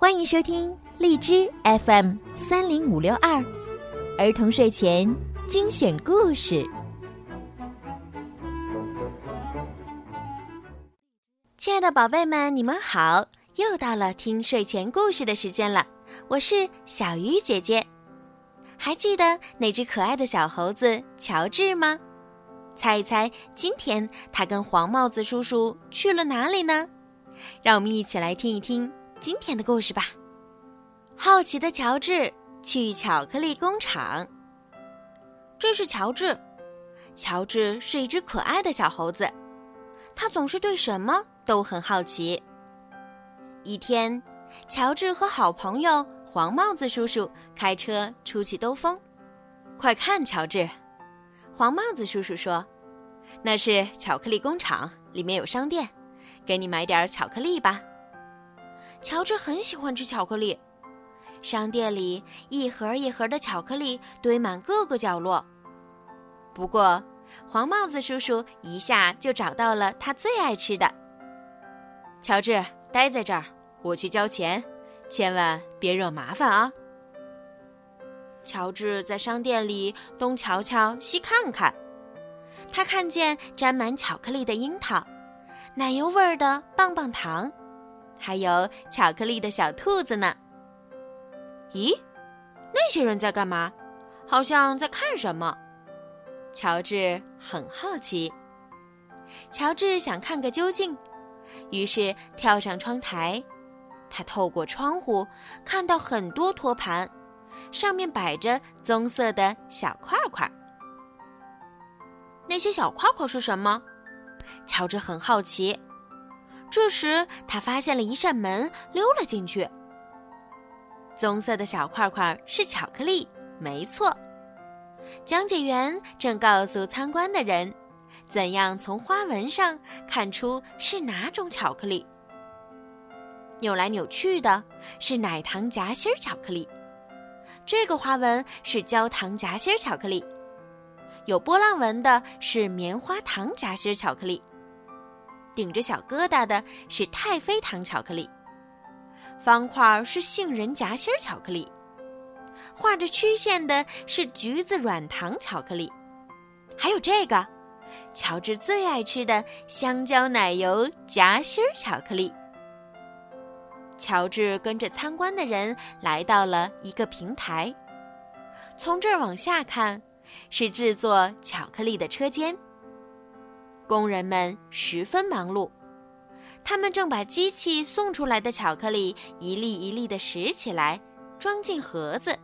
欢迎收听荔枝 FM 三零五六二儿童睡前精选故事。亲爱的宝贝们，你们好！又到了听睡前故事的时间了，我是小鱼姐姐。还记得那只可爱的小猴子乔治吗？猜一猜，今天他跟黄帽子叔叔去了哪里呢？让我们一起来听一听。今天的故事吧。好奇的乔治去巧克力工厂。这是乔治。乔治是一只可爱的小猴子，他总是对什么都很好奇。一天，乔治和好朋友黄帽子叔叔开车出去兜风。快看，乔治！黄帽子叔叔说：“那是巧克力工厂，里面有商店，给你买点巧克力吧。”乔治很喜欢吃巧克力，商店里一盒一盒的巧克力堆满各个角落。不过，黄帽子叔叔一下就找到了他最爱吃的。乔治，待在这儿，我去交钱，千万别惹麻烦啊！乔治在商店里东瞧瞧西看看，他看见沾满巧克力的樱桃，奶油味儿的棒棒糖。还有巧克力的小兔子呢。咦，那些人在干嘛？好像在看什么。乔治很好奇。乔治想看个究竟，于是跳上窗台。他透过窗户看到很多托盘，上面摆着棕色的小块块。那些小块块是什么？乔治很好奇。这时，他发现了一扇门，溜了进去。棕色的小块块是巧克力，没错。讲解员正告诉参观的人，怎样从花纹上看出是哪种巧克力。扭来扭去的是奶糖夹心巧克力，这个花纹是焦糖夹心巧克力。有波浪纹的是棉花糖夹心巧克力。顶着小疙瘩的是太妃糖巧克力，方块是杏仁夹心巧克力，画着曲线的是橘子软糖巧克力，还有这个，乔治最爱吃的香蕉奶油夹心巧克力。乔治跟着参观的人来到了一个平台，从这儿往下看，是制作巧克力的车间。工人们十分忙碌，他们正把机器送出来的巧克力一粒一粒的拾起来，装进盒子。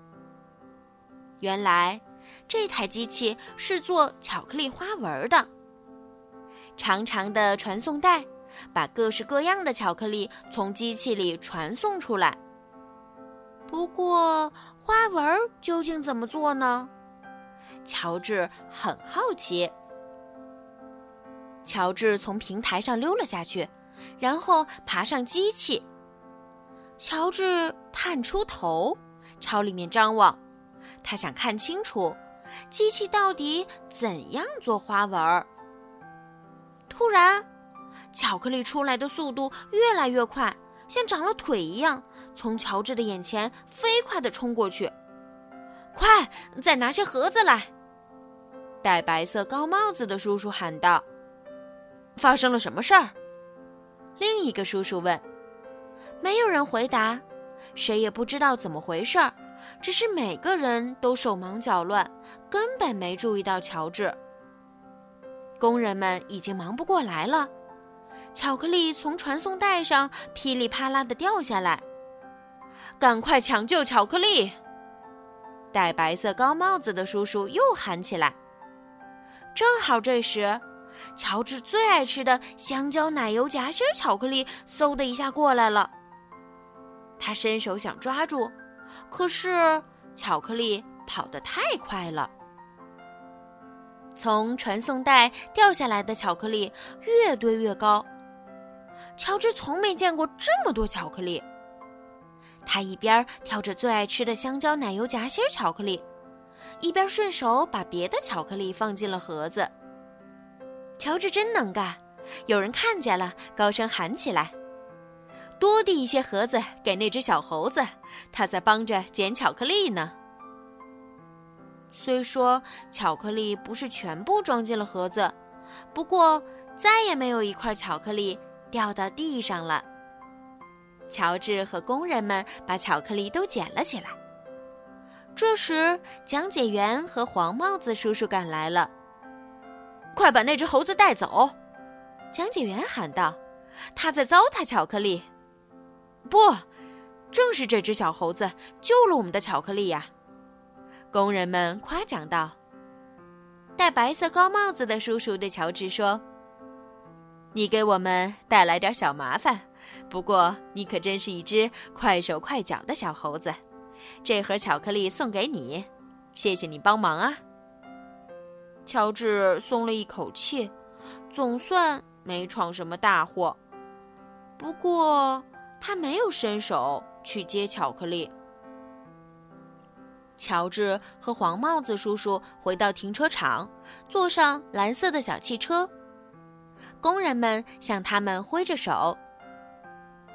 原来，这台机器是做巧克力花纹的。长长的传送带把各式各样的巧克力从机器里传送出来。不过，花纹究竟怎么做呢？乔治很好奇。乔治从平台上溜了下去，然后爬上机器。乔治探出头，朝里面张望，他想看清楚机器到底怎样做花纹。突然，巧克力出来的速度越来越快，像长了腿一样，从乔治的眼前飞快地冲过去。快，再拿些盒子来！戴白色高帽子的叔叔喊道。发生了什么事儿？另一个叔叔问。没有人回答，谁也不知道怎么回事儿，只是每个人都手忙脚乱，根本没注意到乔治。工人们已经忙不过来了，巧克力从传送带上噼里啪啦的掉下来。赶快抢救巧克力！戴白色高帽子的叔叔又喊起来。正好这时。乔治最爱吃的香蕉奶油夹心巧克力，嗖的一下过来了。他伸手想抓住，可是巧克力跑得太快了。从传送带掉下来的巧克力越堆越高。乔治从没见过这么多巧克力。他一边挑着最爱吃的香蕉奶油夹心巧克力，一边顺手把别的巧克力放进了盒子。乔治真能干，有人看见了，高声喊起来：“多递一些盒子给那只小猴子，它在帮着捡巧克力呢。虽说巧克力不是全部装进了盒子，不过再也没有一块巧克力掉到地上了。乔治和工人们把巧克力都捡了起来。这时，讲解员和黄帽子叔叔赶来了。快把那只猴子带走！讲解员喊道：“他在糟蹋巧克力。”不，正是这只小猴子救了我们的巧克力呀！工人们夸奖道。戴白色高帽子的叔叔对乔治说：“你给我们带来点小麻烦，不过你可真是一只快手快脚的小猴子。这盒巧克力送给你，谢谢你帮忙啊！”乔治松了一口气，总算没闯什么大祸。不过，他没有伸手去接巧克力。乔治和黄帽子叔叔回到停车场，坐上蓝色的小汽车。工人们向他们挥着手。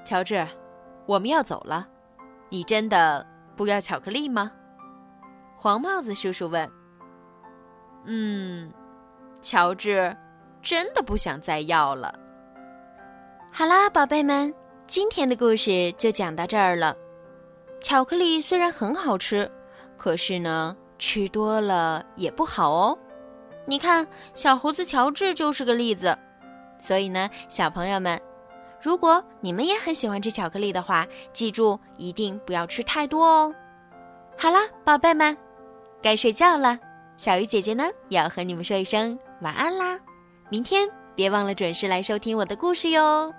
乔治，我们要走了，你真的不要巧克力吗？黄帽子叔叔问。嗯，乔治真的不想再要了。好啦，宝贝们，今天的故事就讲到这儿了。巧克力虽然很好吃，可是呢，吃多了也不好哦。你看，小猴子乔治就是个例子。所以呢，小朋友们，如果你们也很喜欢吃巧克力的话，记住一定不要吃太多哦。好啦，宝贝们，该睡觉了。小鱼姐姐呢，也要和你们说一声晚安啦！明天别忘了准时来收听我的故事哟。